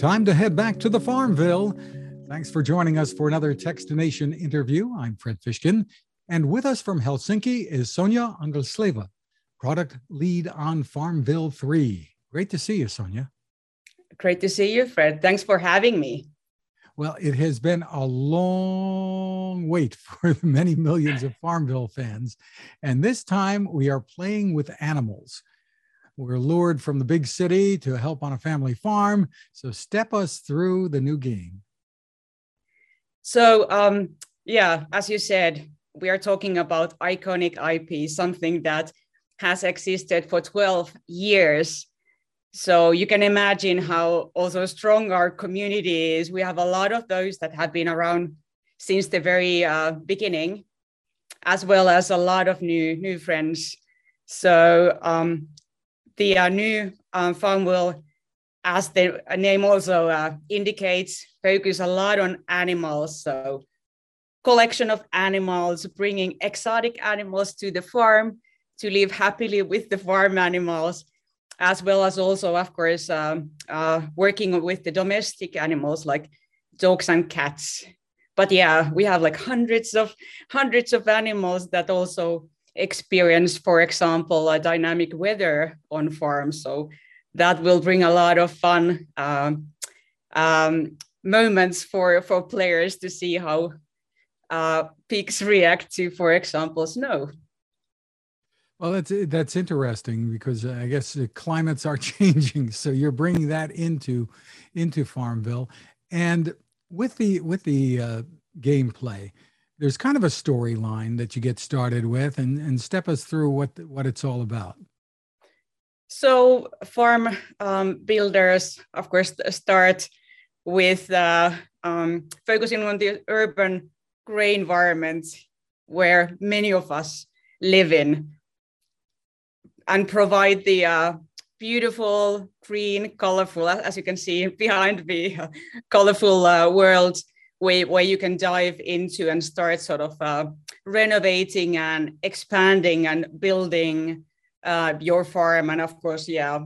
Time to head back to the FarmVille. Thanks for joining us for another Techstination interview. I'm Fred Fishkin, and with us from Helsinki is Sonja Angesleva, product lead on FarmVille 3. Great to see you, Sonja. Great to see you, Fred. Thanks for having me. Well, it has been a long wait for the many millions of FarmVille fans. And this time we are playing with animals. We're lured from the big city to help on a family farm. So step us through the new game. So, um, yeah, as you said, we are talking about iconic IP, something that has existed for 12 years so you can imagine how also strong our community is. We have a lot of those that have been around since the very uh, beginning, as well as a lot of new new friends. So um, the uh, new um, FarmVille, as the name also uh, indicates, focus a lot on animals. So collection of animals, bringing exotic animals to the farm to live happily with the farm animals as well as also, of course, um, uh, working with the domestic animals like dogs and cats. But yeah, we have like hundreds of hundreds of animals that also experience, for example, a dynamic weather on farms. So that will bring a lot of fun um, um, moments for for players to see how uh, pigs react to, for example, snow. Well, that's that's interesting because I guess the climates are changing, so you're bringing that into into FarmVille, and with the with the uh, gameplay, there's kind of a storyline that you get started with, and and step us through what what it's all about. So, farm um, builders, of course, start with uh, um, focusing on the urban gray environment where many of us live in and provide the uh, beautiful green, colorful, as you can see behind me, colorful uh, world where, where you can dive into and start sort of uh, renovating and expanding and building uh, your farm. And of course, yeah,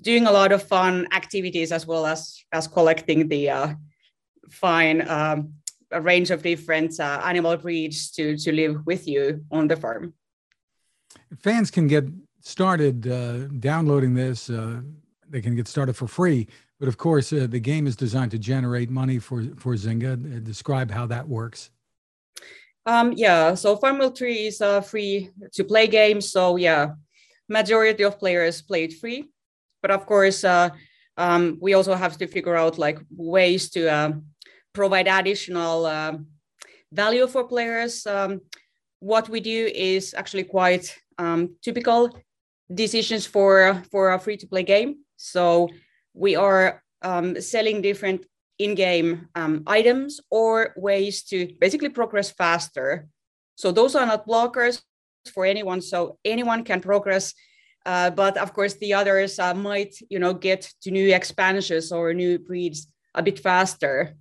doing a lot of fun activities as well as, as collecting the uh, fine um, range of different uh, animal breeds to, to live with you on the farm. Fans can get started uh, downloading this, uh, they can get started for free. But of course, uh, the game is designed to generate money for for Zynga. Uh, describe how that works. Um, yeah, so FarmVille 3 is a free to play game. So yeah, majority of players play it free. But of course, uh, um, we also have to figure out like ways to uh, provide additional uh, value for players. Um, what we do is actually quite um, typical decisions for for a free to play game. So we are um, selling different in-game um, items or ways to basically progress faster. So those are not blockers for anyone. So anyone can progress. Uh, but of course, the others uh, might, you know, get to new expansions or new breeds a bit faster.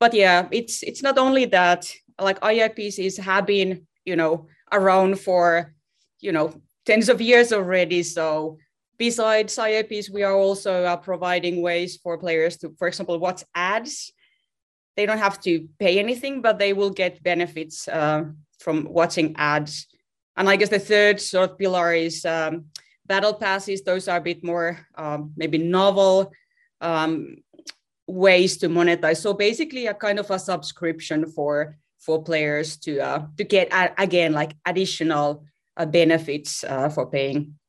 But yeah, it's it's not only that. Like IAPs have been, you know, around for, you know, tens of years already. So besides IAPs, we are also uh, providing ways for players to, for example, watch ads. They don't have to pay anything, but they will get benefits uh, from watching ads. And I guess the third sort of pillar is um, battle passes. Those are a bit more um, maybe novel um, ways to monetize. So basically, a kind of a subscription for for players to uh, to get again like additional uh, benefits uh, for paying.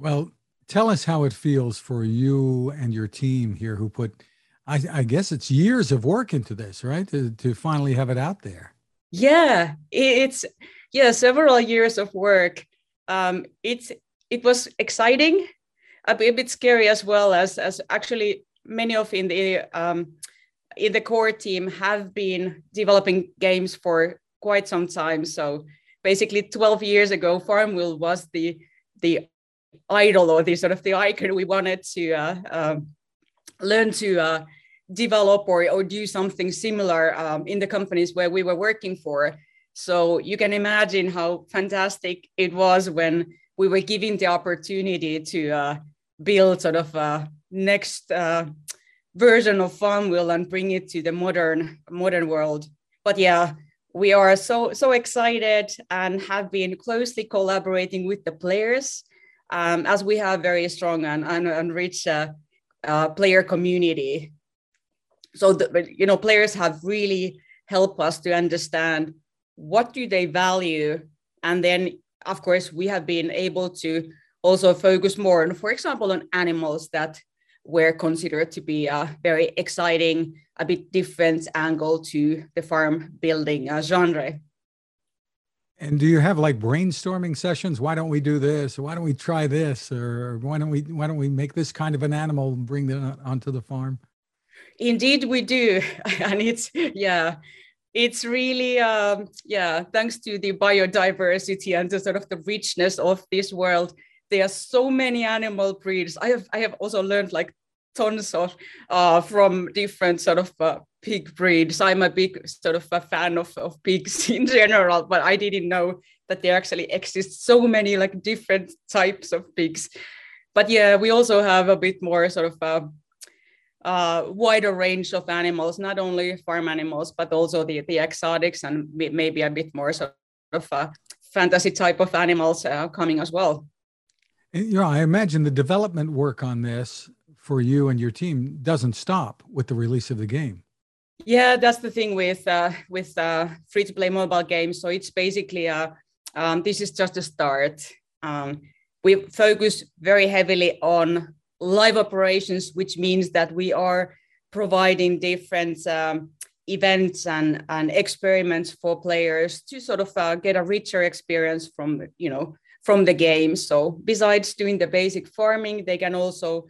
Well, tell us how it feels for you and your team here who put, I, I guess it's years of work into this, right? To, to finally have it out there. Yeah, it's yeah several years of work. Um, it's it was exciting, a bit, scary as well as as actually many of in the um, in the core team have been developing games for quite some time. So basically 12 years ago, FarmVille was the the idol or the sort of the icon we wanted to uh, um, learn to uh, develop or, or do something similar um, in the companies where we were working for. So you can imagine how fantastic it was when we were given the opportunity to uh, build sort of a next uh, version of FarmVille and bring it to the modern modern world. But yeah, we are so so excited and have been closely collaborating with the players um, as we have very strong and, and, and rich uh, uh, player community. So the, you know players have really helped us to understand what do they value and then of course we have been able to also focus more on for example on animals that were considered to be a very exciting, a bit different angle to the farm building uh, genre. And do you have like brainstorming sessions? Why don't we do this? Why don't we try this? Or why don't we why don't we make this kind of an animal and bring it onto the farm? Indeed, we do, and it's yeah, it's really um, yeah. Thanks to the biodiversity and the sort of the richness of this world, there are so many animal breeds. I have I have also learned like tons of uh, from different sort of uh, pig breeds. I'm a big sort of a fan of, of pigs in general, but I didn't know that there actually exist so many like different types of pigs. But yeah, we also have a bit more sort of a, uh, uh, wider range of animals, not only farm animals, but also the, the exotics and maybe a bit more sort of a uh, fantasy type of animals uh, coming as well. Yeah, I imagine the development work on this for you and your team doesn't stop with the release of the game. Yeah, that's the thing with uh, with uh, free to play mobile games. So it's basically uh, um, this is just a start. Um, we focus very heavily on live operations, which means that we are providing different um, events and, and experiments for players to sort of uh, get a richer experience from you know from the game. So besides doing the basic farming, they can also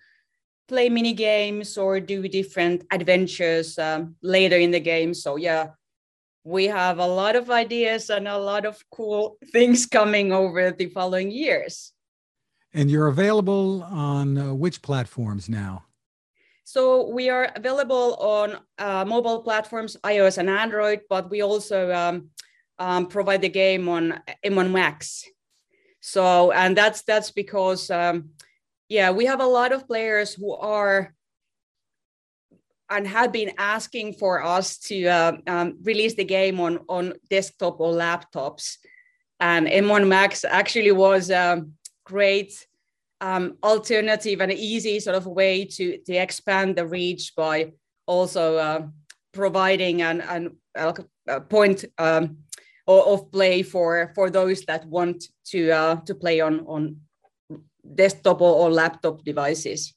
play mini games or do different adventures um, later in the game. So yeah, we have a lot of ideas and a lot of cool things coming over the following years. And you're available on uh, which platforms now? So we are available on uh, mobile platforms, iOS and Android, but we also um, um, provide the game on M1 Macs. So, and that's that's because, um, yeah, we have a lot of players who are and have been asking for us to uh, um, release the game on on desktop or laptops. And M1 Macs actually was a great um, alternative and easy sort of way to to expand the reach by also uh, providing an, an a point um, of play for for those that want to uh, to play on on desktop or, laptop devices.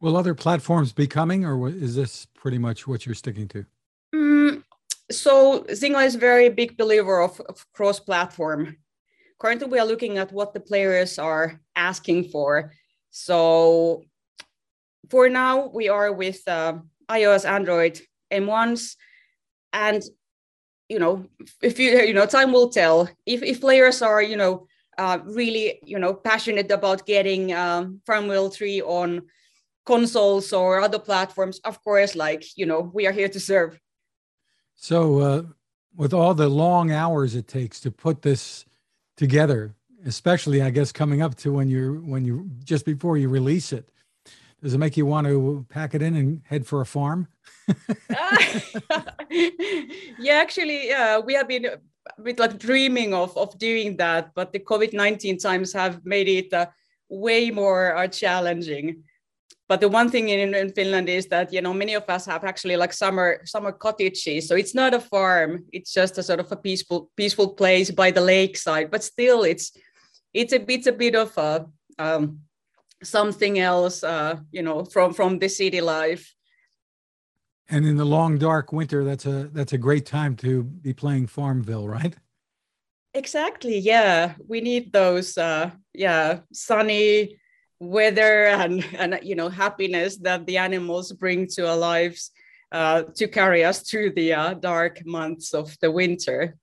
Will other platforms be coming, or is this pretty much what you're sticking to? Mm, so Zynga is very big believer of, of cross-platform. Currently, we are looking at what the players are asking for. So for now, we are with uh, iOS, Android, M1s, and you know, if you you know, time will tell. If if players are you know uh, really you know passionate about getting um, FarmVille three on consoles or other platforms, of course, like you know, we are here to serve. So, uh, with all the long hours it takes to put this together, especially I guess coming up to when you're when you just before you release it, does it make you want to pack it in and head for a farm? yeah, actually, yeah, we have been bit like dreaming of, of doing that, but the COVID 19 times have made it uh, way more uh, challenging. But the one thing in, in Finland is that you know many of us have actually like summer summer cottages, so it's not a farm; it's just a sort of a peaceful peaceful place by the lakeside. But still, it's it's a bit a bit of a um, something else, uh, you know, from from the city life. And in the long dark winter, that's a that's a great time to be playing FarmVille, right? Exactly. Yeah, we need those. Uh, yeah, sunny weather and and you know happiness that the animals bring to our lives uh, to carry us through the uh, dark months of the winter.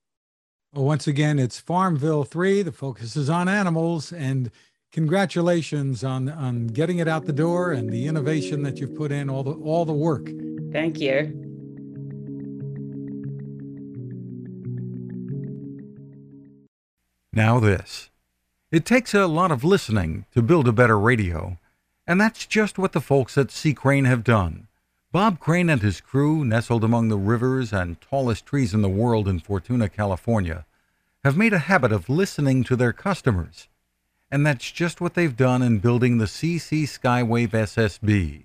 Well, once again, it's FarmVille 3. The focus is on animals, and congratulations on on getting it out the door and the innovation that you've put in all the all the work thank you. Now this. It takes a lot of listening to build a better radio and that's just what the folks at C. Crane have done. Bob Crane and his crew, nestled among the rivers and tallest trees in the world in Fortuna, California, have made a habit of listening to their customers. And that's just what they've done in building the CC Skywave SSB,